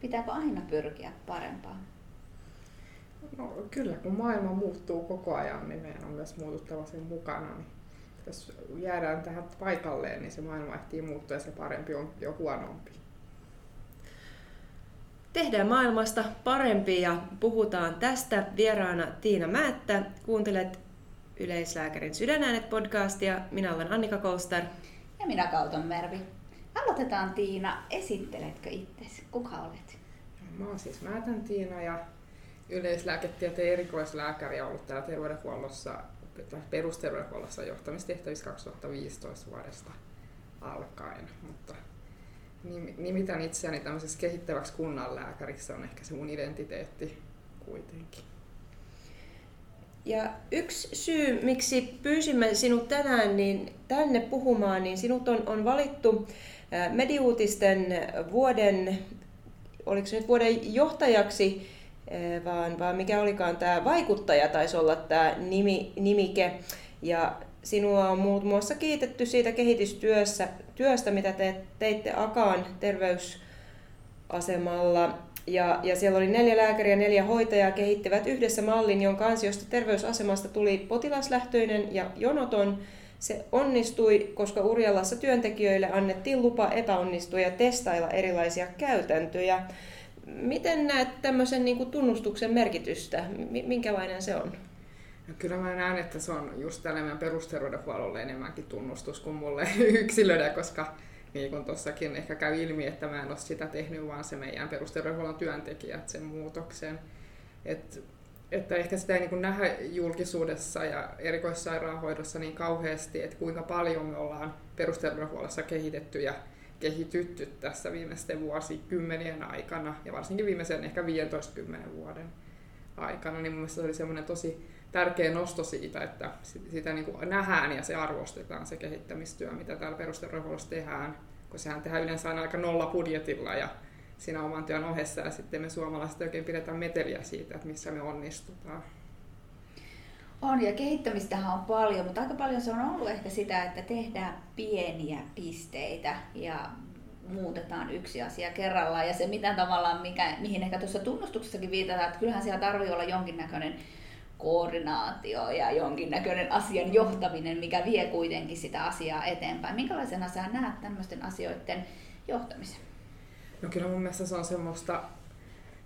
Pitääkö aina pyrkiä parempaan? No kyllä, kun maailma muuttuu koko ajan, niin meidän on myös muututtava sen mukana. Niin jos jäädään tähän paikalleen, niin se maailma ehtii muuttua ja se parempi on jo huonompi. Tehdään maailmasta parempi ja puhutaan tästä vieraana Tiina Määttä. Kuuntelet Yleislääkärin sydänäänet podcastia. Minä olen Annika Koustar. Ja minä Kauton Mervi. Aloitetaan Tiina. Esitteletkö itsesi? Kuka olet? Mä oon siis Määtän Tiina ja yleislääketieteen erikoislääkäri ollut täällä terveydenhuollossa, perusterveydenhuollossa johtamistehtävissä 2015 vuodesta alkaen. Mutta nimitän itseäni tämmöisessä kehittäväksi kunnanlääkäriksi, on ehkä se mun identiteetti kuitenkin. Ja yksi syy, miksi pyysimme sinut tänään niin tänne puhumaan, niin sinut on, on valittu Mediuutisten vuoden, oliko se nyt vuoden johtajaksi, vaan, vaan mikä olikaan tämä vaikuttaja taisi olla tämä nimi, nimike. Ja sinua on muun muassa kiitetty siitä kehitystyöstä, työstä, mitä te teitte Akaan terveysasemalla. Ja, ja siellä oli neljä lääkäriä ja neljä hoitajaa kehittivät yhdessä mallin, jonka ansiosta terveysasemasta tuli potilaslähtöinen ja jonoton. Se onnistui, koska Urjalassa työntekijöille annettiin lupa epäonnistua ja testailla erilaisia käytäntöjä. Miten näet tämmöisen niin kuin tunnustuksen merkitystä? Minkälainen se on? No kyllä mä näen, että se on just tällä meidän perusterveydenhuollolle enemmänkin tunnustus kuin mulle yksilönä, koska niin kuin tuossakin ehkä käy ilmi, että mä en ole sitä tehnyt, vaan se meidän perusterveydenhuollon työntekijät sen muutoksen. Et, että ehkä sitä ei niin nähdä julkisuudessa ja erikoissairaanhoidossa niin kauheasti, että kuinka paljon me ollaan perusterveydenhuollossa kehitetty ja kehitytty tässä viimeisten vuosikymmenien aikana ja varsinkin viimeisen ehkä 15 vuoden aikana, niin mun mielestä se oli semmoinen tosi tärkeä nosto siitä, että sitä niin kuin nähdään ja se arvostetaan se kehittämistyö, mitä täällä perusterveydenhuollossa tehdään, kun sehän tehdään yleensä aina aika nolla budjetilla ja siinä oman työn ohessa ja sitten me suomalaiset oikein pidetään meteliä siitä, että missä me onnistutaan. On ja kehittämistähän on paljon, mutta aika paljon se on ollut ehkä sitä, että tehdään pieniä pisteitä ja muutetaan yksi asia kerrallaan. Ja se mitä tavallaan, mikä, mihin ehkä tuossa tunnustuksessakin viitataan, että kyllähän siellä tarvii olla jonkinnäköinen koordinaatio ja jonkinnäköinen asian johtaminen, mikä vie kuitenkin sitä asiaa eteenpäin. Minkälaisena sä näet tämmöisten asioiden johtamisen? No kyllä mun mielestä se on semmoista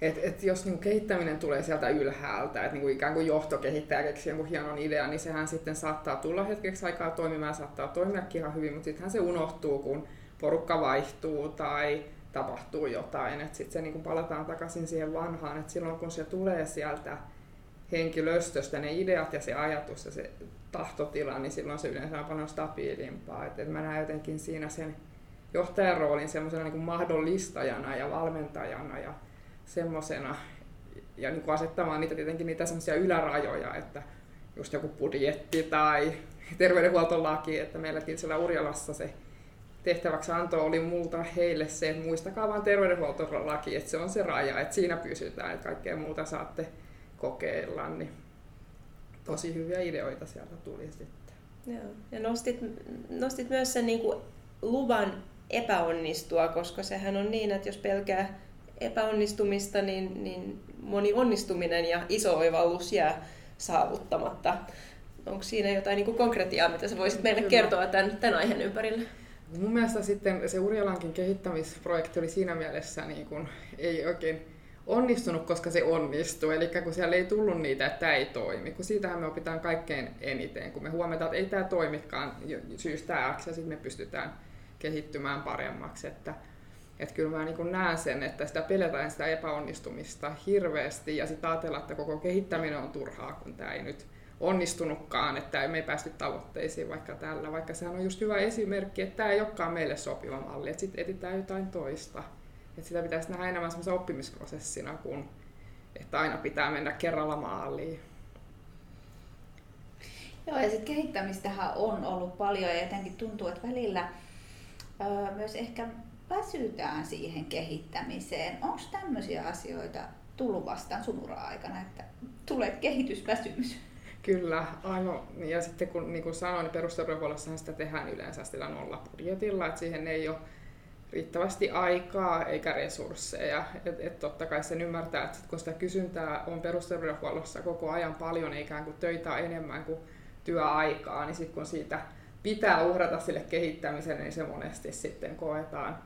et, et jos niinku kehittäminen tulee sieltä ylhäältä, että niinku ikään kuin johto kehittää ja keksii jonkun hienon idean, niin sehän sitten saattaa tulla hetkeksi aikaa toimimaan, saattaa toimiakin ihan hyvin, mutta sittenhän se unohtuu, kun porukka vaihtuu tai tapahtuu jotain. Että sitten se niinku palataan takaisin siihen vanhaan, että silloin kun se tulee sieltä henkilöstöstä ne ideat ja se ajatus ja se tahtotila, niin silloin se yleensä on paljon stabiilimpaa. Et, et mä näen jotenkin siinä sen johtajan roolin semmoisena niin mahdollistajana ja valmentajana ja semmoisena, ja niin kuin asettamaan niitä tietenkin niitä semmoisia ylärajoja, että just joku budjetti tai terveydenhuoltolaki, että meilläkin siellä Urjalassa se tehtäväksi anto oli multa heille se, että muistakaa vaan terveydenhuoltolaki, että se on se raja, että siinä pysytään, että kaikkea muuta saatte kokeilla, niin tosi hyviä ideoita sieltä tuli sitten. Joo. Ja nostit, nostit myös sen niin kuin luvan epäonnistua, koska sehän on niin, että jos pelkää epäonnistumista, niin, niin moni onnistuminen ja iso oivallus jää saavuttamatta. Onko siinä jotain niin kuin konkretiaa, mitä sä voisit meille Kyllä. kertoa tämän, tämän aiheen ympärille? Mun mielestä sitten se Urjalankin kehittämisprojekti oli siinä mielessä niin kuin, ei oikein onnistunut, koska se onnistuu. Eli kun siellä ei tullut niitä, että tämä ei toimi. Kun siitähän me opitaan kaikkein eniten, kun me huomataan, että ei tämä toimikaan syystä X, ja sitten me pystytään kehittymään paremmaksi. Että, että kyllä mä niin näen sen, että sitä pelätään sitä epäonnistumista hirveästi, ja sitten ajatellaan, että koko kehittäminen on turhaa, kun tämä ei nyt onnistunutkaan, että me ei päästy tavoitteisiin vaikka tällä, vaikka sehän on just hyvä esimerkki, että tämä ei olekaan meille sopiva malli, että sitten etsitään jotain toista. Että sitä pitäisi nähdä enemmän semmoisen oppimisprosessina kuin että aina pitää mennä kerralla maaliin. Joo, ja sitten kehittämistähän on ollut paljon ja jotenkin tuntuu, että välillä öö, myös ehkä väsytään siihen kehittämiseen. Onko tämmöisiä asioita tullut vastaan sun ura-aikana, että tulee kehitysväsymys? Kyllä, aivan. Ja sitten kun niin kuin sanoin, niin perusterveydenhuollossahan sitä tehdään yleensä sillä nolla budjetilla, että siihen ei ole riittävästi aikaa eikä resursseja. Et, et totta kai sen ymmärtää, että kun sitä kysyntää on perusterveydenhuollossa koko ajan paljon, ikään kuin töitä enemmän kuin työaikaa, niin sitten kun siitä pitää uhrata sille kehittämiselle, niin se monesti sitten koetaan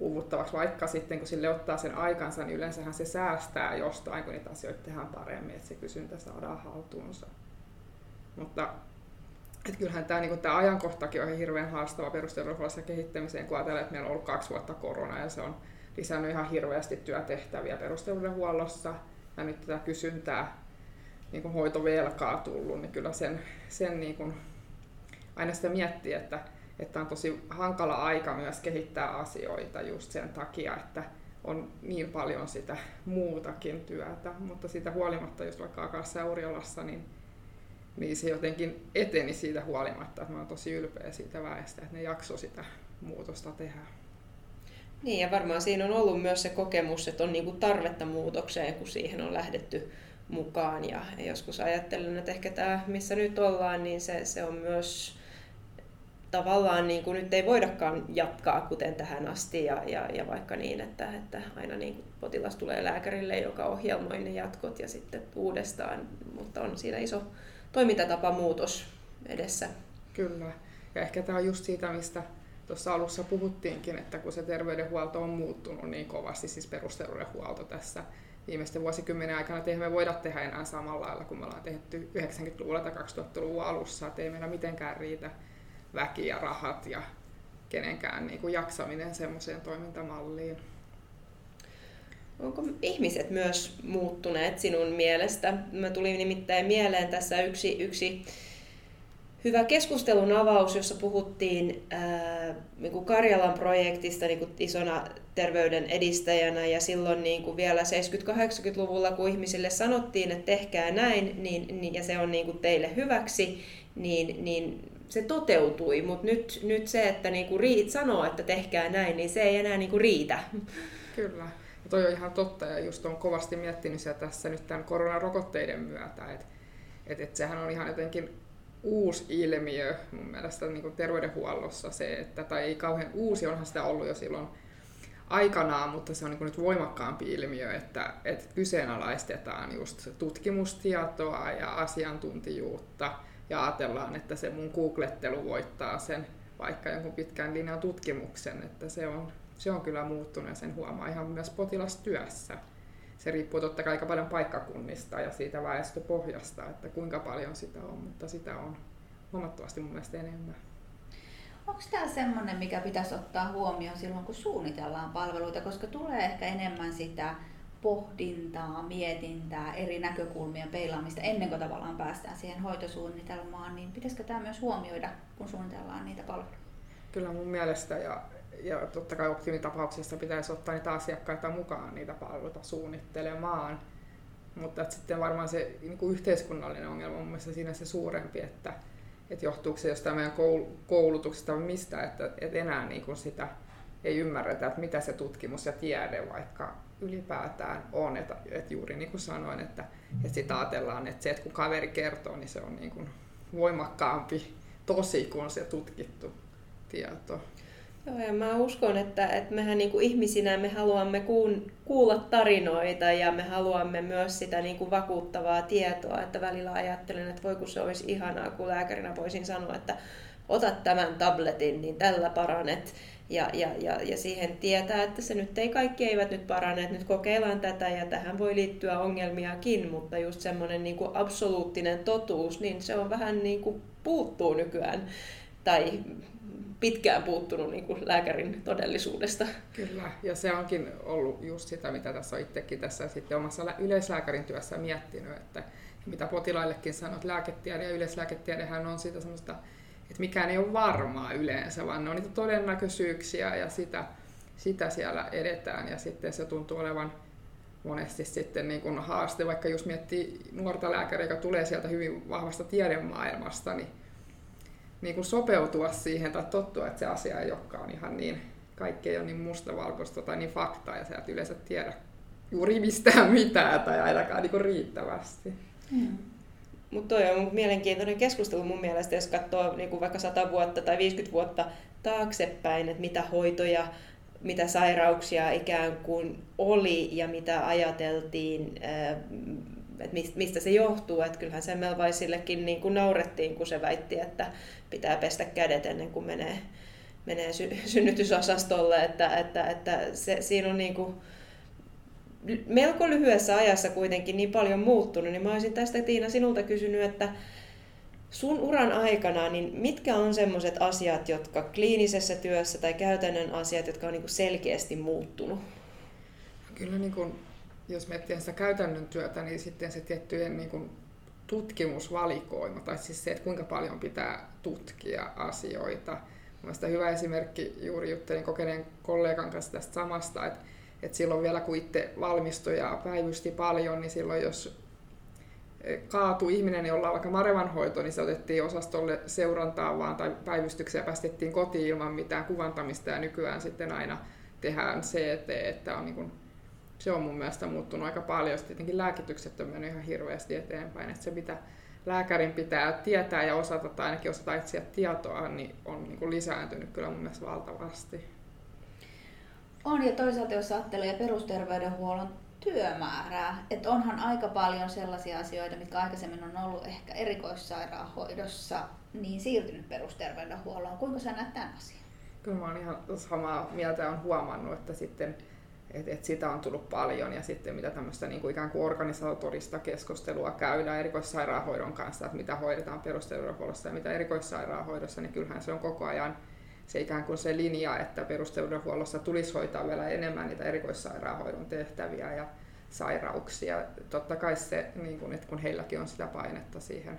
uuvuttavaksi, vaikka sitten kun sille ottaa sen aikansa, niin yleensähän se säästää jostain, kun niitä asioita tehdään paremmin, että se kysyntä saadaan haltuunsa. Mutta että kyllähän tämä, niin tämä ajankohtakin on hirveän haastava perusterveydenhuollossa kehittämiseen, kun ajatellaan, että meillä on ollut kaksi vuotta korona ja se on lisännyt ihan hirveästi työtehtäviä perusterveydenhuollossa. Ja nyt tätä kysyntää, niin kuin hoitovelkaa tullut, niin kyllä sen, sen niin kuin, aina sitä miettii, että, että on tosi hankala aika myös kehittää asioita just sen takia, että on niin paljon sitä muutakin työtä, mutta siitä huolimatta, jos vaikka Akassa Auriolassa, niin niin se jotenkin eteni siitä huolimatta, että mä oon tosi ylpeä siitä väestä, että ne jakso sitä muutosta tehdä. Niin ja varmaan siinä on ollut myös se kokemus, että on niinku tarvetta muutokseen, kun siihen on lähdetty mukaan. Ja joskus ajattelen, että ehkä tämä, missä nyt ollaan, niin se, se on myös tavallaan niin kuin nyt ei voidakaan jatkaa kuten tähän asti ja, ja, ja vaikka niin, että, että aina niin kuin potilas tulee lääkärille, joka ohjelmoi ne jatkot ja sitten uudestaan, mutta on siinä iso toimintatapamuutos edessä. Kyllä. Ja ehkä tämä on just siitä, mistä tuossa alussa puhuttiinkin, että kun se terveydenhuolto on muuttunut niin kovasti, siis perusterveydenhuolto tässä viimeisten vuosikymmenen aikana, että me voida tehdä enää samalla lailla kuin me ollaan tehty 90-luvulla tai 2000-luvun alussa, että ei meillä mitenkään riitä väki ja rahat ja kenenkään niin kuin jaksaminen semmoiseen toimintamalliin. Onko ihmiset myös muuttuneet sinun mielestä? Mä tuli nimittäin mieleen tässä yksi, yksi hyvä keskustelun avaus, jossa puhuttiin ää, niin kuin Karjalan projektista niin kuin isona terveyden edistäjänä ja silloin niin kuin vielä 70-80-luvulla, kun ihmisille sanottiin, että tehkää näin niin, niin, ja se on niin kuin teille hyväksi, niin, niin se toteutui, mutta nyt, nyt se, että niin kuin riit sanoo, että tehkää näin, niin se ei enää niin kuin riitä. Kyllä. Ja toi on ihan totta ja just on kovasti miettinyt sitä tässä nyt tämän koronarokotteiden myötä, että et, et sehän on ihan jotenkin uusi ilmiö mun mielestä niin kuin terveydenhuollossa se, että, tai ei kauhean uusi, onhan sitä ollut jo silloin aikanaan, mutta se on niin nyt voimakkaampi ilmiö, että, että kyseenalaistetaan just tutkimustietoa ja asiantuntijuutta ja ajatellaan, että se mun googlettelu voittaa sen vaikka jonkun pitkän linjan tutkimuksen, että se on se on kyllä muuttunut ja sen huomaa ihan myös potilastyössä. Se riippuu totta kai aika paljon paikkakunnista ja siitä väestöpohjasta, että kuinka paljon sitä on, mutta sitä on huomattavasti mun mielestä enemmän. Onko tämä semmoinen, mikä pitäisi ottaa huomioon silloin, kun suunnitellaan palveluita, koska tulee ehkä enemmän sitä pohdintaa, mietintää, eri näkökulmien peilaamista ennen kuin tavallaan päästään siihen hoitosuunnitelmaan, niin pitäisikö tämä myös huomioida, kun suunnitellaan niitä palveluita? Kyllä mun mielestä, ja ja totta kai optimitapauksessa pitäisi ottaa niitä asiakkaita mukaan niitä palveluita suunnittelemaan. Mutta sitten varmaan se niin kuin yhteiskunnallinen ongelma on mielestäni siinä se suurempi, että, että johtuuko se jostain meidän koulutuksesta vai mistä, että, että enää niin kuin sitä ei ymmärretä, että mitä se tutkimus ja tiede vaikka ylipäätään on. Että, että juuri niin kuin sanoin, että, että sitä ajatellaan, että se, että kun kaveri kertoo, niin se on niin kuin voimakkaampi tosi kuin se tutkittu tieto. Joo, ja mä uskon, että, että mehän niin kuin ihmisinä me haluamme kuun, kuulla tarinoita ja me haluamme myös sitä niin kuin vakuuttavaa tietoa, että välillä ajattelen, että voi kun se olisi ihanaa, kun lääkärinä voisin sanoa, että otat tämän tabletin, niin tällä paranet. Ja, ja, ja, ja siihen tietää, että se nyt ei kaikki eivät nyt parane, että nyt kokeillaan tätä ja tähän voi liittyä ongelmiakin, mutta just semmoinen niin kuin absoluuttinen totuus, niin se on vähän niin kuin puuttuu nykyään. Tai pitkään puuttunut niin kuin lääkärin todellisuudesta. Kyllä, ja se onkin ollut just sitä, mitä tässä on itsekin tässä sitten omassa yleislääkärin työssä miettinyt, että mitä potilaillekin sanot, lääketiede ja yleislääketiedehän on sitä semmoista, että mikään ei ole varmaa yleensä, vaan ne on niitä todennäköisyyksiä ja sitä, sitä siellä edetään ja sitten se tuntuu olevan monesti sitten niin kuin haaste, vaikka jos miettii nuorta lääkäriä, joka tulee sieltä hyvin vahvasta tiedemaailmasta, niin niin kuin sopeutua siihen tai tottua, että se asia ei olekaan ihan niin, kaikki ei ole niin mustavalkoista tai niin faktaa ja sä et yleensä tiedä juuri mistään mitään tai ainakaan niin kuin riittävästi. Mm. Mutta toi on mielenkiintoinen keskustelu mun mielestä, jos katsoo niin kuin vaikka 100 vuotta tai 50 vuotta taaksepäin, että mitä hoitoja mitä sairauksia ikään kuin oli ja mitä ajateltiin, että mistä se johtuu. Että kyllähän Semmelweisillekin niin kuin naurettiin, kun se väitti, että pitää pestä kädet ennen kuin menee, menee sy- synnytysosastolle. Että, että, että se, siinä on niin kuin, melko lyhyessä ajassa kuitenkin niin paljon muuttunut, niin mä olisin tästä Tiina sinulta kysynyt, että sun uran aikana, niin mitkä on sellaiset asiat, jotka kliinisessä työssä tai käytännön asiat, jotka on niin selkeästi muuttunut? Kyllä niin kuin, jos miettii sitä käytännön työtä, niin sitten se tiettyjen niin kuin tutkimusvalikoima, tai siis se, että kuinka paljon pitää tutkia asioita. Mielestäni hyvä esimerkki, juuri juttelin kokeneen kollegan kanssa tästä samasta, että, että silloin vielä kun itse valmistui ja päivysti paljon, niin silloin jos kaatui ihminen, jolla on vaikka marevanhoito, niin se otettiin osastolle seurantaa vaan tai päivystykseen ja päästettiin kotiin ilman mitään kuvantamista ja nykyään sitten aina tehdään CT, että on niin se on mun mielestä muuttunut aika paljon. Sitten tietenkin lääkitykset on mennyt ihan hirveästi eteenpäin, että se mitä lääkärin pitää tietää ja osata tai ainakin osata etsiä tietoa, niin on niin kuin lisääntynyt kyllä mun mielestä valtavasti. On ja toisaalta jos ajattelee perusterveydenhuollon työmäärää. Että onhan aika paljon sellaisia asioita, mitkä aikaisemmin on ollut ehkä erikoissairaanhoidossa, niin siirtynyt perusterveydenhuolloon. Kuinka sä näet tämän asian? Kyllä mä oon ihan samaa mieltä ja on huomannut, että sitten että et sitä on tullut paljon ja sitten mitä tämmöistä niin kuin ikään kuin organisatorista keskustelua käydään erikoissairaanhoidon kanssa, että mitä hoidetaan perusterveydenhuollossa ja mitä erikoissairaanhoidossa, niin kyllähän se on koko ajan se ikään kuin se linja, että perusterveydenhuollossa tulisi hoitaa vielä enemmän niitä erikoissairaanhoidon tehtäviä ja sairauksia. Totta kai se, niin kun, että kun heilläkin on sitä painetta siihen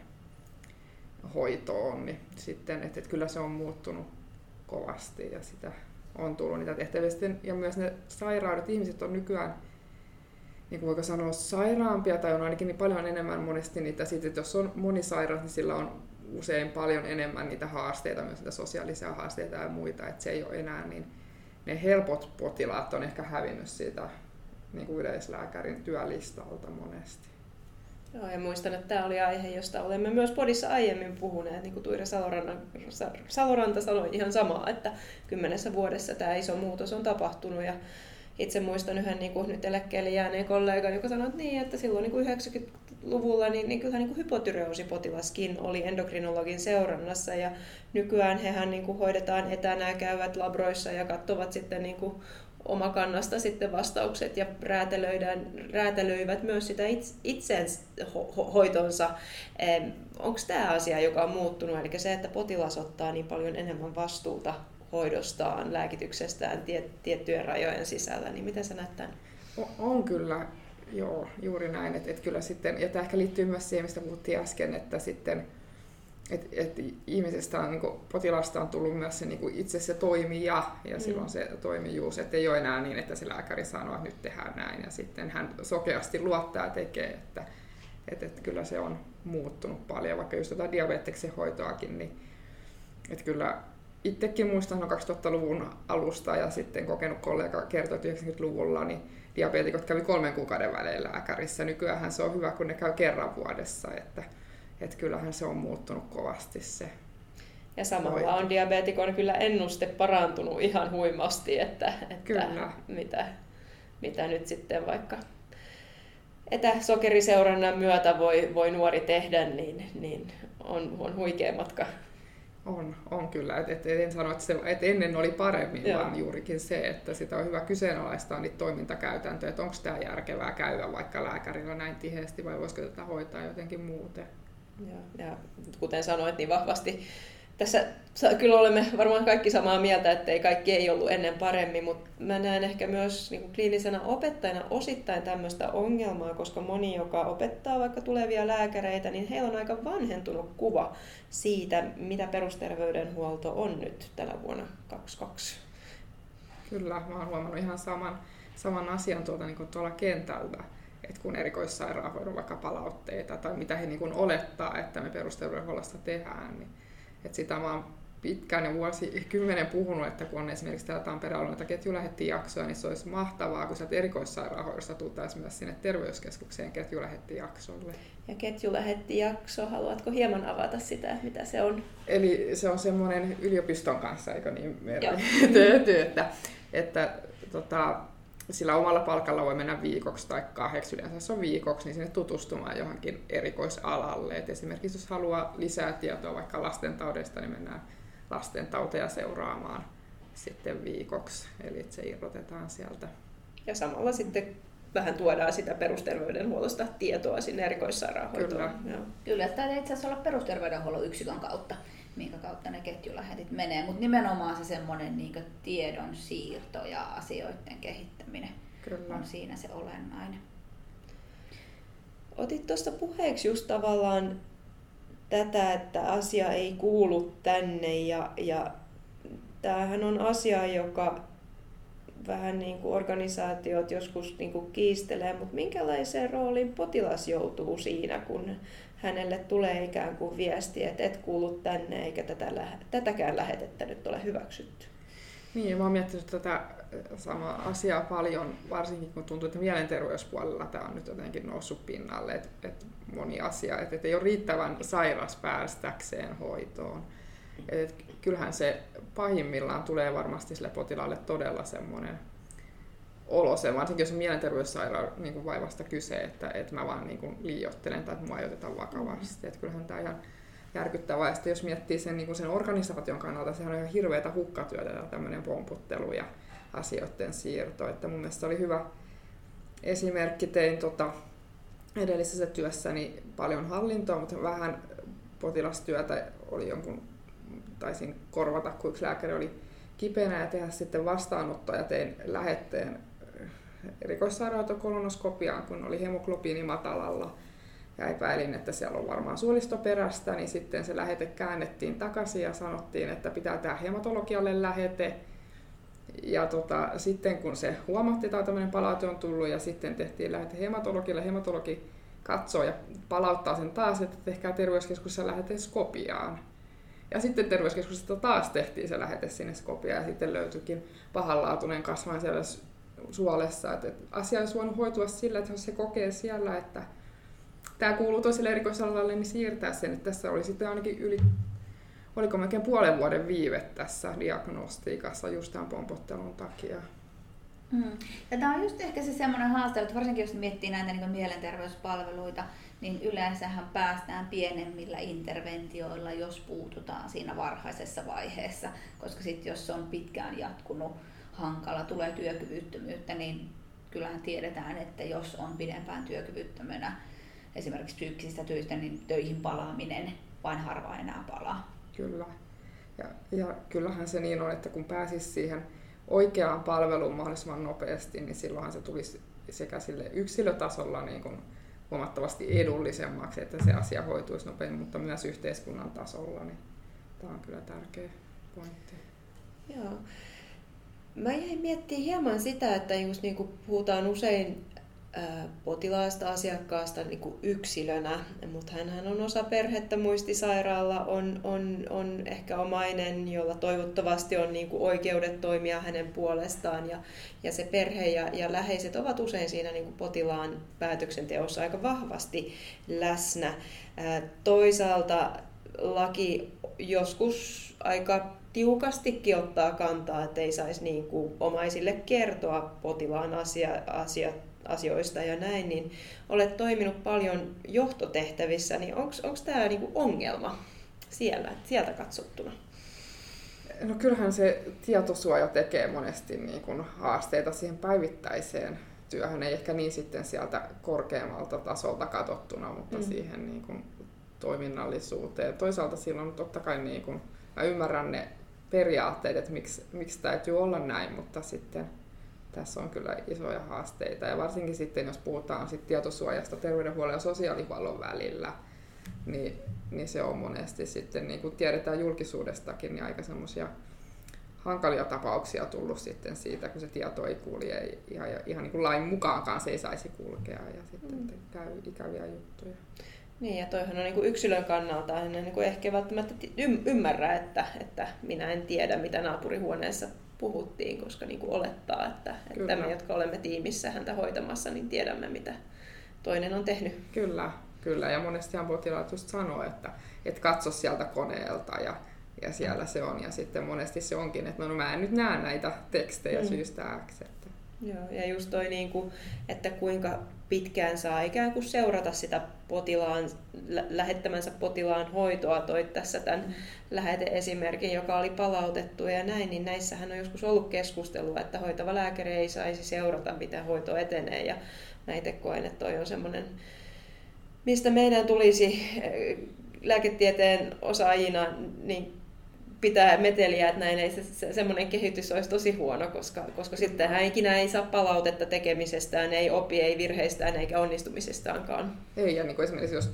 hoitoon, niin sitten, että, että kyllä se on muuttunut kovasti ja sitä on tullut niitä tehtäviä. Sitten, ja myös ne sairaudet, ihmiset on nykyään niin kuin voiko sanoa, sairaampia tai on ainakin niin paljon enemmän monesti niitä, sitten, jos on monisairaus, niin sillä on usein paljon enemmän niitä haasteita, myös niitä sosiaalisia haasteita ja muita, että se ei ole enää niin, ne helpot potilaat on ehkä hävinnyt siitä niin kuin yleislääkärin työlistalta monesti. Joo, ja muistan, että tämä oli aihe, josta olemme myös podissa aiemmin puhuneet, niin kuin Tuira Saloranta, Saloranta sanoi ihan samaa, että kymmenessä vuodessa tämä iso muutos on tapahtunut ja itse muistan yhden niin kuin nyt eläkkeelle jääneen kollegan, joka sanoi, että, niin, että silloin niin kuin 90-luvulla niin, niin kyllähän niin kuin hypotyreosipotilaskin oli endokrinologin seurannassa ja nykyään hehän niin kuin hoidetaan etänä, käyvät labroissa ja katsovat sitten niin kuin omakannasta sitten vastaukset ja räätälöidään, räätälöivät myös sitä itsensä hoitonsa. Onko tämä asia, joka on muuttunut, eli se, että potilas ottaa niin paljon enemmän vastuuta hoidostaan, lääkityksestään tiet, tiettyjen rajojen sisällä, niin miten sä näet tämän? On kyllä, joo, juuri näin. Että et kyllä sitten, ja tämä ehkä liittyy myös siihen, mistä puhuttiin äsken, että sitten et, et ihmisestä on, niin kuin, potilasta on tullut myös se niin kuin itse se toimija ja mm. silloin se toimijuus, että ei ole enää niin, että se lääkäri sanoo, että nyt tehdään näin ja sitten hän sokeasti luottaa ja tekee, että et, et kyllä se on muuttunut paljon, vaikka just tota diabeteksen hoitoakin, niin että kyllä itsekin muistan 2000-luvun alusta ja sitten kokenut kollega kertoi, että 90-luvulla niin diabeetikot kävi kolmen kuukauden välein lääkärissä. Nykyään se on hyvä, kun ne käy kerran vuodessa, että, että kyllähän se on muuttunut kovasti se ja samalla hoito. on diabeetikon kyllä ennuste parantunut ihan huimasti, että, että kyllä. Mitä, mitä nyt sitten vaikka etäsokeriseurannan myötä voi, voi nuori tehdä, niin, niin on, on huikea matka on, on kyllä. Et, et en sano, että, se, et ennen oli paremmin, Joo. vaan juurikin se, että sitä on hyvä kyseenalaistaa niitä toimintakäytäntöjä, että onko tämä järkevää käydä vaikka lääkärillä näin tiheästi vai voisiko tätä hoitaa jotenkin muuten. Ja, ja kuten sanoit, niin vahvasti tässä kyllä olemme varmaan kaikki samaa mieltä, että ei kaikki ei ollut ennen paremmin, mutta mä näen ehkä myös niin kuin kliinisenä opettajana osittain tämmöistä ongelmaa, koska moni, joka opettaa vaikka tulevia lääkäreitä, niin heillä on aika vanhentunut kuva siitä, mitä perusterveydenhuolto on nyt tänä vuonna 2022. Kyllä, mä oon huomannut ihan saman, saman asian tuolta niin kuin tuolla kentältä, että kun erikoissairaanhoidon vaikka palautteita tai mitä he niin kuin olettaa, että me perusterveydenhuollossa tehdään, niin et sitä mä oon pitkään ja vuosikymmenen puhunut, että kun on esimerkiksi täällä Tampereella noita ketjulähettijaksoja, niin se olisi mahtavaa, kun sieltä erikoissairaanhoidosta tultaisiin myös sinne terveyskeskukseen ketjulähettijaksolle. Ja ketjulähettijakso, haluatko hieman avata sitä, että mitä se on? Eli se on semmoinen yliopiston kanssa, eikö niin, tehty, että että tota, sillä omalla palkalla voi mennä viikoksi tai kahdeksi, yleensä se on viikoksi, niin sinne tutustumaan johonkin erikoisalalle. Et esimerkiksi jos haluaa lisää tietoa vaikka lastentaudesta, niin mennään lastentauteja seuraamaan sitten viikoksi, eli se irrotetaan sieltä. Ja samalla sitten vähän tuodaan sitä perusterveydenhuollosta tietoa sinne erikoissairaanhoitoon. Kyllä, Kyllä tämä itse asiassa olla perusterveydenhuollon yksikön kautta, minkä kautta ne ketjulähetit menee, mutta nimenomaan se semmoinen niin tiedon siirto ja asioiden kehittäminen Kyllä. on siinä se olennainen. Otit tuosta puheeksi just tavallaan tätä, että asia ei kuulu tänne ja, ja tämähän on asia, joka vähän niin kuin organisaatiot joskus niin kuin kiistelee, mutta minkälaiseen rooliin potilas joutuu siinä, kun hänelle tulee ikään kuin viesti, että et kuulu tänne eikä tätä, tätäkään lähetettä nyt ole hyväksytty. Niin, mä oon miettinyt tätä samaa asiaa paljon, varsinkin kun tuntuu, että mielenterveyspuolella tämä on nyt jotenkin noussut pinnalle, että, että moni asia, että, että ei ole riittävän sairas päästäkseen hoitoon. Että kyllähän se pahimmillaan tulee varmasti sille potilaalle todella semmoinen olo, se, varsinkin jos on mielenterveyssairaan niin vaivasta kyse, että, että mä vaan niin kuin liioittelen tai mua ei oteta vakavasti. Mm. Että kyllähän tämä ihan järkyttävää. Ja sitten jos miettii sen, niin kuin sen organisaation kannalta, sehän on ihan hirveätä hukkatyötä tämmöinen pomputtelu ja asioiden siirto. Että mun mielestä oli hyvä esimerkki. Tein tota, edellisessä työssäni paljon hallintoa, mutta vähän potilastyötä oli jonkun taisin korvata, kun yksi lääkäri oli kipeänä ja tehdä sitten vastaanottoa ja tein lähetteen erikoissairaanhoitokolonoskopiaan, kun oli hemoglobiini matalalla ja epäilin, että siellä on varmaan suolistoperästä, niin sitten se lähete käännettiin takaisin ja sanottiin, että pitää tämä hematologialle lähete. Ja tota, sitten kun se huomattiin, että tämmöinen palaute on tullut ja sitten tehtiin lähete hematologille, hematologi katsoo ja palauttaa sen taas, että tehkää terveyskeskuksessa lähete Skopiaan. Ja sitten terveyskeskuksesta taas tehtiin se lähete sinne Skopia ja sitten löytyikin pahanlaatuinen kasvain siellä suolessa. Että asia olisi voinut hoitua sillä, että jos se kokee siellä, että tämä kuuluu toiselle erikoisalalle, niin siirtää sen. Että tässä oli sitten ainakin yli, oliko melkein puolen vuoden viive tässä diagnostiikassa just tämän pompottelun takia. Mm. Ja tämä on just ehkä se semmoinen haaste, että varsinkin jos miettii näitä niin mielenterveyspalveluita, niin yleensähän päästään pienemmillä interventioilla, jos puututaan siinä varhaisessa vaiheessa, koska sitten jos on pitkään jatkunut hankala, tulee työkyvyttömyyttä, niin kyllähän tiedetään, että jos on pidempään työkyvyttömänä esimerkiksi psyykkisistä töistä, niin töihin palaaminen vain harva enää palaa. Kyllä. Ja, ja kyllähän se niin on, että kun pääsisi siihen oikeaan palveluun mahdollisimman nopeasti, niin silloinhan se tulisi sekä sille yksilötasolla niin kuin huomattavasti edullisemmaksi, että se asia hoituisi nopeammin, mutta myös yhteiskunnan tasolla, niin tämä on kyllä tärkeä pointti. Joo. Mä jäin miettimään hieman sitä, että just niin kuin puhutaan usein potilaasta, asiakkaasta niin kuin yksilönä, mutta hän on osa perhettä muistisairaalla, on, on, on ehkä omainen, jolla toivottavasti on niin kuin oikeudet toimia hänen puolestaan ja, ja se perhe ja, ja läheiset ovat usein siinä niin kuin potilaan päätöksenteossa aika vahvasti läsnä. Toisaalta laki joskus aika tiukastikin ottaa kantaa, että ei saisi niin kuin omaisille kertoa potilaan asia, asiat asioista ja näin, niin olet toiminut paljon johtotehtävissä, niin onko tämä niinku ongelma siellä, sieltä katsottuna? No kyllähän se tietosuoja tekee monesti niin kuin haasteita siihen päivittäiseen työhön, ei ehkä niin sitten sieltä korkeammalta tasolta katsottuna, mutta mm. siihen niin kuin toiminnallisuuteen. Toisaalta silloin totta kai niin kuin, mä ymmärrän ne periaatteet, että miksi, miksi täytyy olla näin, mutta sitten tässä on kyllä isoja haasteita. Ja varsinkin sitten, jos puhutaan sit tietosuojasta terveydenhuollon ja sosiaalihuollon välillä, niin, niin se on monesti sitten, niin kuin tiedetään julkisuudestakin, niin aika semmoisia hankalia tapauksia tullut sitten siitä, kun se tieto ei kulje ihan, ihan niin kuin lain mukaankaan se ei saisi kulkea ja sitten mm. käy ikäviä juttuja. Niin, ja toihan on niin kuin yksilön kannalta, en niin kuin ehkä välttämättä ymmärrä, että, että minä en tiedä, mitä naapurihuoneessa puhuttiin, koska niin kuin olettaa, että, että me, jotka olemme tiimissä häntä hoitamassa, niin tiedämme, mitä toinen on tehnyt. Kyllä, kyllä. Ja monestihan potilaat just sanoo, että, että katso sieltä koneelta ja ja siellä se on. Ja sitten monesti se onkin, että no, no mä en nyt näe näitä tekstejä mm. syystä X. Että. Joo, ja just toi, niin kuin, että kuinka pitkään saa ikään kuin seurata sitä potilaan, lähettämänsä potilaan hoitoa. Toit tässä tämän läheteesimerkin, joka oli palautettu ja näin, niin näissähän on joskus ollut keskustelua, että hoitava lääkäri ei saisi seurata, miten hoito etenee. Ja mä itse koen, että toi on semmoinen, mistä meidän tulisi eh, lääketieteen osaajina niin pitää meteliä, että näin ei se, se, semmoinen kehitys olisi tosi huono, koska, koska sitten hän ikinä ei saa palautetta tekemisestään, ei opi, ei virheistään eikä onnistumisestaankaan. Ei, ja niin kuin esimerkiksi jos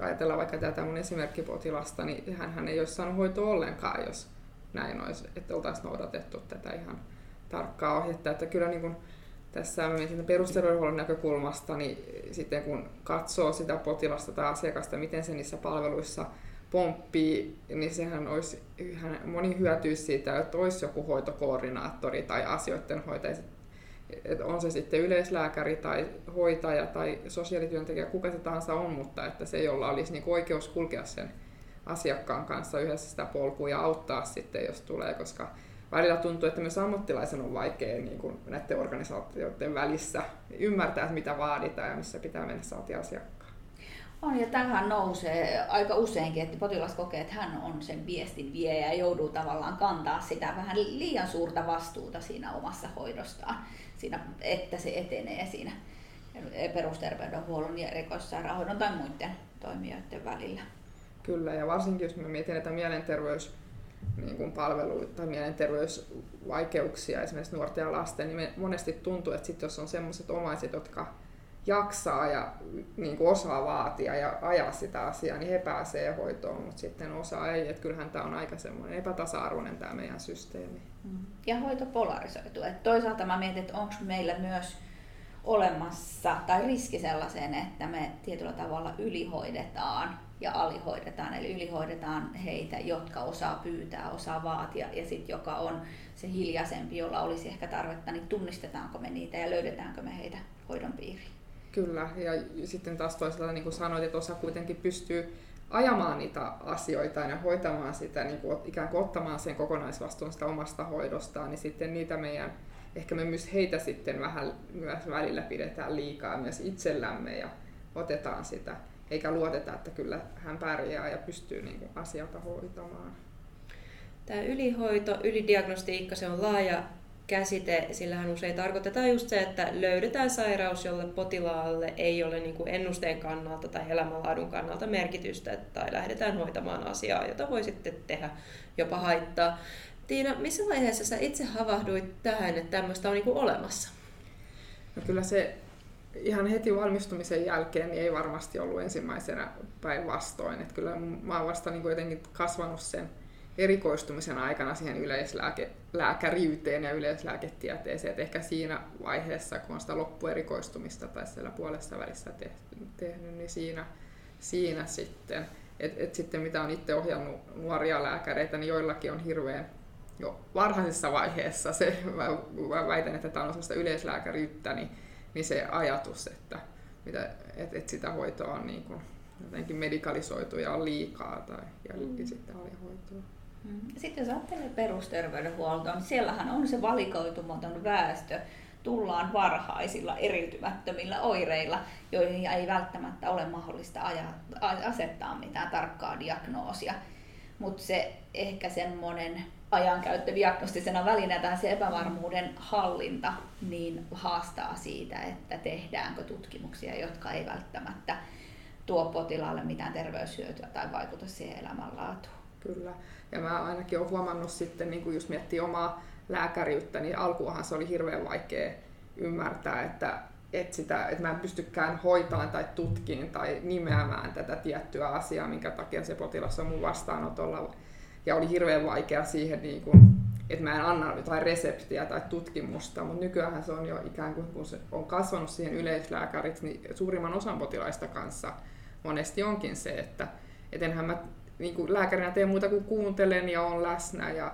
ajatellaan vaikka tätä mun esimerkkipotilasta, niin hän ei olisi saanut hoitoa ollenkaan, jos näin olisi, että oltaisiin noudatettu tätä ihan tarkkaa ohjetta. Että kyllä niin kuin tässä perusterveydenhuollon näkökulmasta, niin sitten kun katsoo sitä potilasta tai asiakasta, miten se niissä palveluissa pomppii, niin sehän olisi, moni hyötyisi siitä, että olisi joku hoitokoordinaattori tai asioiden hoitaja. Että on se sitten yleislääkäri tai hoitaja tai sosiaalityöntekijä, kuka se tahansa on, mutta että se, jolla olisi niin oikeus kulkea sen asiakkaan kanssa yhdessä sitä polkua ja auttaa sitten, jos tulee, koska välillä tuntuu, että myös ammattilaisen on vaikea niin kuin näiden organisaatioiden välissä ymmärtää, mitä vaaditaan ja missä pitää mennä saati asiakkaan. On ja tähän nousee aika useinkin, että potilas kokee, että hän on sen viestin viejä ja joutuu tavallaan kantaa sitä vähän liian suurta vastuuta siinä omassa hoidostaan, siinä, että se etenee siinä perusterveydenhuollon ja erikoissairaanhoidon tai muiden toimijoiden välillä. Kyllä, ja varsinkin jos me mietin näitä mielenterveys niin kuin palveluita tai mielenterveysvaikeuksia esimerkiksi nuorten ja lasten, niin monesti tuntuu, että sit jos on sellaiset omaiset, jotka jaksaa ja niin kuin osaa vaatia ja ajaa sitä asiaa, niin he pääsee hoitoon, mutta sitten osa ei. Että kyllähän tämä on aika semmoinen epätasa-arvoinen tämä meidän systeemi. Mm. Ja hoito polarisoituu. Et toisaalta mä mietin, että onko meillä myös olemassa tai riski sellaiseen, että me tietyllä tavalla ylihoidetaan ja alihoidetaan. Eli ylihoidetaan heitä, jotka osaa pyytää, osaa vaatia ja sitten joka on se hiljaisempi, jolla olisi ehkä tarvetta, niin tunnistetaanko me niitä ja löydetäänkö me heitä hoidon piiriin. Kyllä, ja sitten taas toisaalta niin kuin sanoit, että osa kuitenkin pystyy ajamaan niitä asioita ja hoitamaan sitä, niin kuin, ikään kuin ottamaan sen kokonaisvastuun sitä omasta hoidostaan, niin sitten niitä meidän, ehkä me myös heitä sitten vähän myös välillä pidetään liikaa myös itsellämme ja otetaan sitä, eikä luoteta, että kyllä hän pärjää ja pystyy niin kuin, asioita hoitamaan. Tämä ylihoito, ylidiagnostiikka, se on laaja käsite, sillähän usein tarkoitetaan just se, että löydetään sairaus, jolle potilaalle ei ole niin ennusteen kannalta tai elämänlaadun kannalta merkitystä, tai lähdetään hoitamaan asiaa, jota voi sitten tehdä jopa haittaa. Tiina, missä vaiheessa sä itse havahduit tähän, että tämmöistä on niin olemassa? No kyllä se ihan heti valmistumisen jälkeen niin ei varmasti ollut ensimmäisenä päinvastoin. Kyllä mä oon vasta niin jotenkin kasvanut sen erikoistumisen aikana siihen yleislääkäriyteen ja yleislääketieteeseen. Et ehkä siinä vaiheessa, kun on sitä loppuerikoistumista tai siellä puolessa välissä tehnyt, niin siinä, siinä sitten. Et, et sitten mitä on itse ohjannut nuoria lääkäreitä, niin joillakin on hirveän jo varhaisessa vaiheessa se, mä väitän, että tämä on sellaista yleislääkäriyttä, niin, niin se ajatus, että, mitä, että, että sitä hoitoa on niin kuin jotenkin medikalisoitu ja on liikaa tai ja mm. sitten alihoitoa. Mm. Sitten jos ajattelee perusterveydenhuoltoa, niin siellähän on se valikoitumaton väestö, tullaan varhaisilla eriytymättömillä oireilla, joihin ei välttämättä ole mahdollista asettaa mitään tarkkaa diagnoosia. Mutta se ehkä semmoinen ajankäyttö diagnostisena välineenä se epävarmuuden hallinta niin haastaa siitä, että tehdäänkö tutkimuksia, jotka ei välttämättä tuo potilaalle mitään terveyshyötyä tai vaikuta siihen elämänlaatuun. Kyllä. Ja mä ainakin olen huomannut sitten, niin kun jos miettii omaa lääkäriyttä, niin alkuahan se oli hirveän vaikea ymmärtää, että, että, sitä, että mä en pystykään hoitamaan tai tutkiin tai nimeämään tätä tiettyä asiaa, minkä takia se potilas on mun vastaanotolla. Ja oli hirveän vaikea siihen, niin kun, että mä en anna jotain reseptiä tai tutkimusta, mutta nykyään se on jo ikään kuin, kun se on kasvanut siihen yleislääkäriksi, niin suurimman osan potilaista kanssa monesti onkin se, että et enhän mä niin kuin lääkärinä teen muuta kuin kuuntelen ja on läsnä ja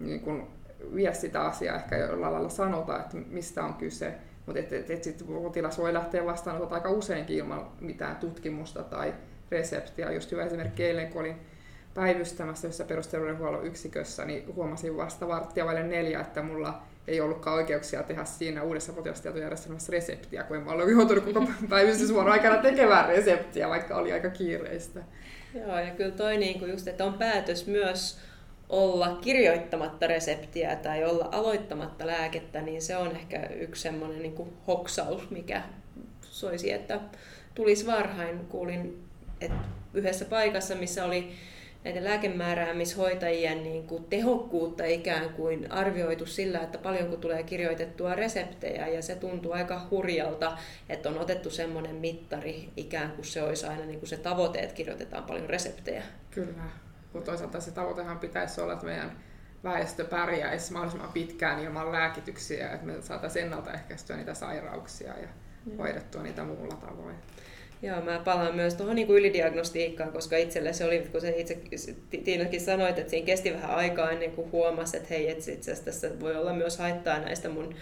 niin kuin vie sitä asiaa ehkä jollain lailla sanota, että mistä on kyse. Mutta et, et, et sit potilas voi lähteä vastaan aika useinkin ilman mitään tutkimusta tai reseptiä. Just hyvä esimerkki eilen, kun olin päivystämässä perusterveydenhuollon yksikössä, niin huomasin vasta varttia vaille neljä, että mulla ei ollutkaan oikeuksia tehdä siinä uudessa potilastietojärjestelmässä reseptiä, kun en mä ollut joutunut koko päivystysvuoron aikana tekemään reseptiä, vaikka oli aika kiireistä. Joo, ja kyllä toi niin kuin just, että on päätös myös olla kirjoittamatta reseptiä tai olla aloittamatta lääkettä, niin se on ehkä yksi semmoinen niin hoksaus, mikä soisi, että tulisi varhain. Kuulin, että yhdessä paikassa, missä oli näiden lääkemääräämishoitajien niin kuin tehokkuutta ikään kuin arvioitu sillä, että paljonko tulee kirjoitettua reseptejä ja se tuntuu aika hurjalta, että on otettu semmoinen mittari ikään kuin se olisi aina niin kuin se tavoite, että kirjoitetaan paljon reseptejä. Kyllä, mutta toisaalta se tavoitehan pitäisi olla, että meidän väestö pärjäisi mahdollisimman pitkään ilman lääkityksiä, että me saataisiin ennaltaehkäistyä niitä sairauksia ja hoidettua niitä muulla tavoin. Joo, mä palaan myös tuohon niin ylidiagnostiikkaan, koska itselle se oli, kun se itse Tiinakin sanoit, että siinä kesti vähän aikaa ennen kuin huomasi, että hei, itse asiassa tässä voi olla myös haittaa näistä mun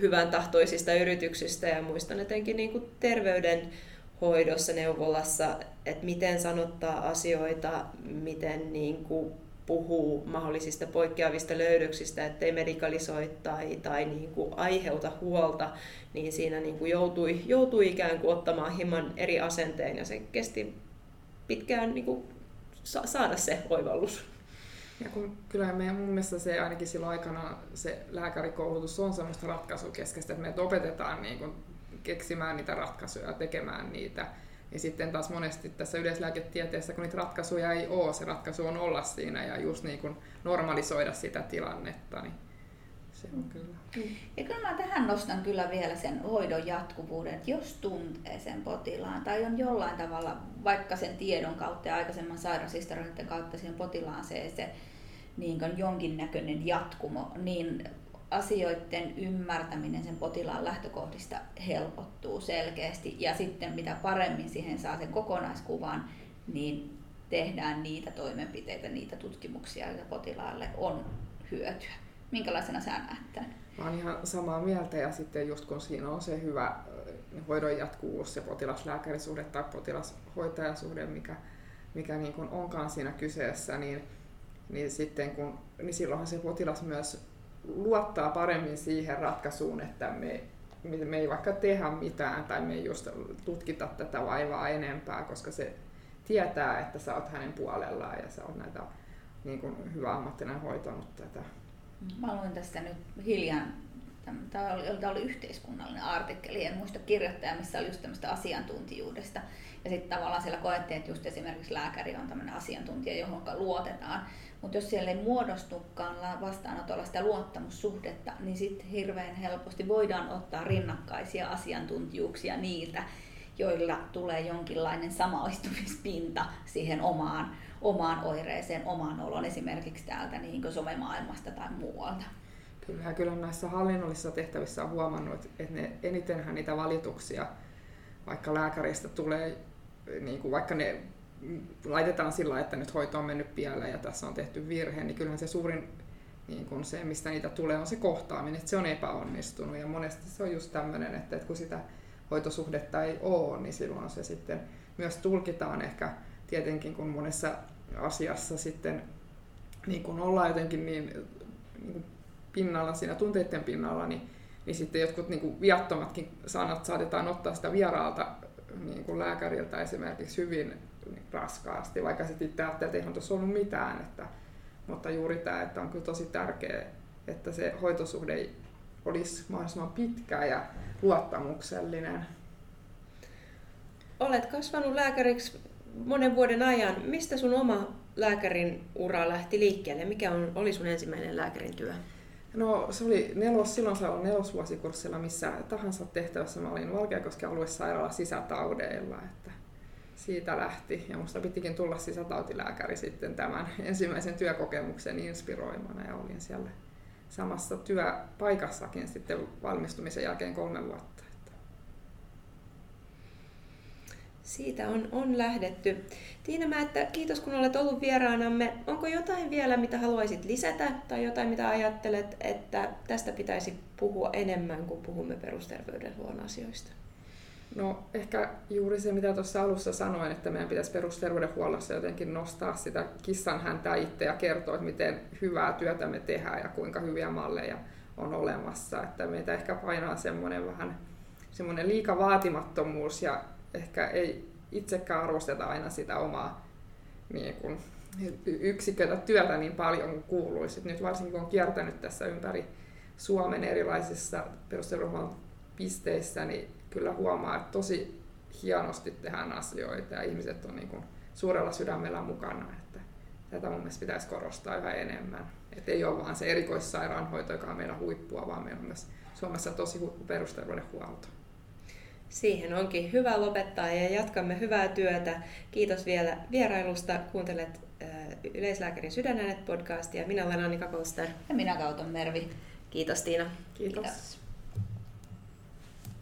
hyvän tahtoisista yrityksistä. Ja muistan etenkin niin kuin terveydenhoidossa, neuvolassa, että miten sanottaa asioita, miten niin kuin puhuu mahdollisista poikkeavista löydöksistä, ettei medikalisoi tai, tai niin kuin aiheuta huolta, niin siinä niin kuin joutui, joutui ikään kuin ottamaan hieman eri asenteen ja se kesti pitkään niin kuin saada se oivallus. Ja kun, kyllä meidän mun mielestä se ainakin silloin aikana se lääkärikoulutus on semmoista ratkaisukeskeistä, että me opetetaan niin kuin keksimään niitä ratkaisuja ja tekemään niitä ja sitten taas monesti tässä yleislääketieteessä, kun niitä ratkaisuja ei ole, se ratkaisu on olla siinä ja just niin kuin normalisoida sitä tilannetta, niin se on kyllä. Ja kyllä mä tähän nostan kyllä vielä sen hoidon jatkuvuuden, että jos tuntee sen potilaan tai on jollain tavalla, vaikka sen tiedon kautta ja aikaisemman sairaushistorioiden kautta siihen potilaan se, se niin jonkinnäköinen jatkumo, niin asioiden ymmärtäminen sen potilaan lähtökohdista helpottuu selkeästi ja sitten mitä paremmin siihen saa sen kokonaiskuvan, niin tehdään niitä toimenpiteitä, niitä tutkimuksia, joita potilaalle on hyötyä. Minkälaisena sä näet tämän? Mä oon ihan samaa mieltä ja sitten just kun siinä on se hyvä äh, hoidon jatkuvuus, se potilaslääkärisuhde tai potilashoitajasuhde, mikä, mikä niin kuin onkaan siinä kyseessä, niin, niin, sitten kun, niin silloinhan se potilas myös luottaa paremmin siihen ratkaisuun, että me, me ei vaikka tehdä mitään tai me ei just tutkita tätä vaivaa enempää, koska se tietää, että sä oot hänen puolellaan ja sä oot näitä niin kuin hyvä ammattina hoitanut tätä. Mä luin tästä nyt hiljan, tämä oli, tämä oli yhteiskunnallinen artikkeli, en muista kirjoittaja, missä oli just tämmöistä asiantuntijuudesta. Ja sitten tavallaan siellä koettiin, että just esimerkiksi lääkäri on tämmöinen asiantuntija, johon luotetaan. Mutta jos siellä ei muodostukaan vastaanotolla sitä luottamussuhdetta, niin sitten hirveän helposti voidaan ottaa rinnakkaisia asiantuntijuuksia niiltä, joilla tulee jonkinlainen samaistumispinta siihen omaan, omaan oireeseen, omaan oloon, esimerkiksi täältä niin somemaailmasta tai muualta. Kyllä, kyllä näissä hallinnollisissa tehtävissä on huomannut, että ne, enitenhän niitä valituksia vaikka lääkäristä tulee, niin kuin vaikka ne laitetaan sillä, että nyt hoito on mennyt pieleen ja tässä on tehty virhe, niin kyllähän se suurin niin kun se, mistä niitä tulee, on se kohtaaminen, että se on epäonnistunut. Ja monesti se on just tämmöinen, että, että kun sitä hoitosuhdetta ei ole, niin silloin se sitten myös tulkitaan ehkä tietenkin, kun monessa asiassa sitten niin kun ollaan jotenkin niin, niin pinnalla, siinä tunteiden pinnalla, niin, niin sitten jotkut niin kuin viattomatkin sanat saatetaan ottaa sitä vieraalta niin kuin lääkäriltä esimerkiksi hyvin raskaasti, vaikka sitten itse ajattelee, että eihän tuossa ollut mitään. Että, mutta juuri tämä, että on kyllä tosi tärkeää, että se hoitosuhde olisi mahdollisimman pitkä ja luottamuksellinen. Olet kasvanut lääkäriksi monen vuoden ajan. Mistä sun oma lääkärin ura lähti liikkeelle? Mikä on, oli sun ensimmäinen lääkärin työ? No se oli nelos, silloin se oli nelosvuosikurssilla missä tahansa tehtävässä. Mä olin Valkeakosken aluesairaala sisätaudeilla. Että siitä lähti. Ja musta pitikin tulla sisätautilääkäri sitten tämän ensimmäisen työkokemuksen inspiroimana ja olin siellä samassa työpaikassakin sitten valmistumisen jälkeen kolme vuotta. Siitä on, on lähdetty. Tiina mä, että kiitos kun olet ollut vieraanamme. Onko jotain vielä, mitä haluaisit lisätä tai jotain, mitä ajattelet, että tästä pitäisi puhua enemmän, kun puhumme perusterveydenhuollon asioista? No ehkä juuri se, mitä tuossa alussa sanoin, että meidän pitäisi perusterveydenhuollossa jotenkin nostaa sitä kissan häntä itse ja kertoa, että miten hyvää työtä me tehdään ja kuinka hyviä malleja on olemassa. Että meitä ehkä painaa semmoinen vähän semmoinen liika vaatimattomuus ja ehkä ei itsekään arvosteta aina sitä omaa niin kuin, yksikötä työtä niin paljon kuin kuuluisi. Nyt varsinkin kun on kiertänyt tässä ympäri Suomen erilaisissa perusterveydenhuollon pisteissä, niin kyllä huomaa, että tosi hienosti tehdään asioita ja ihmiset on niin kuin suurella sydämellä mukana. Että tätä mun mielestä pitäisi korostaa yhä enemmän. Että ei ole vain se erikoissairaanhoito, joka on meidän huippua, vaan meillä on myös Suomessa tosi huippu perusterveydenhuolto. Siihen onkin hyvä lopettaa ja jatkamme hyvää työtä. Kiitos vielä vierailusta. Kuuntelet Yleislääkärin sydänäänet podcastia. Minä olen Annika Koster. Ja minä Kauton Mervi. Kiitos Tiina. Kiitos. Kiitos.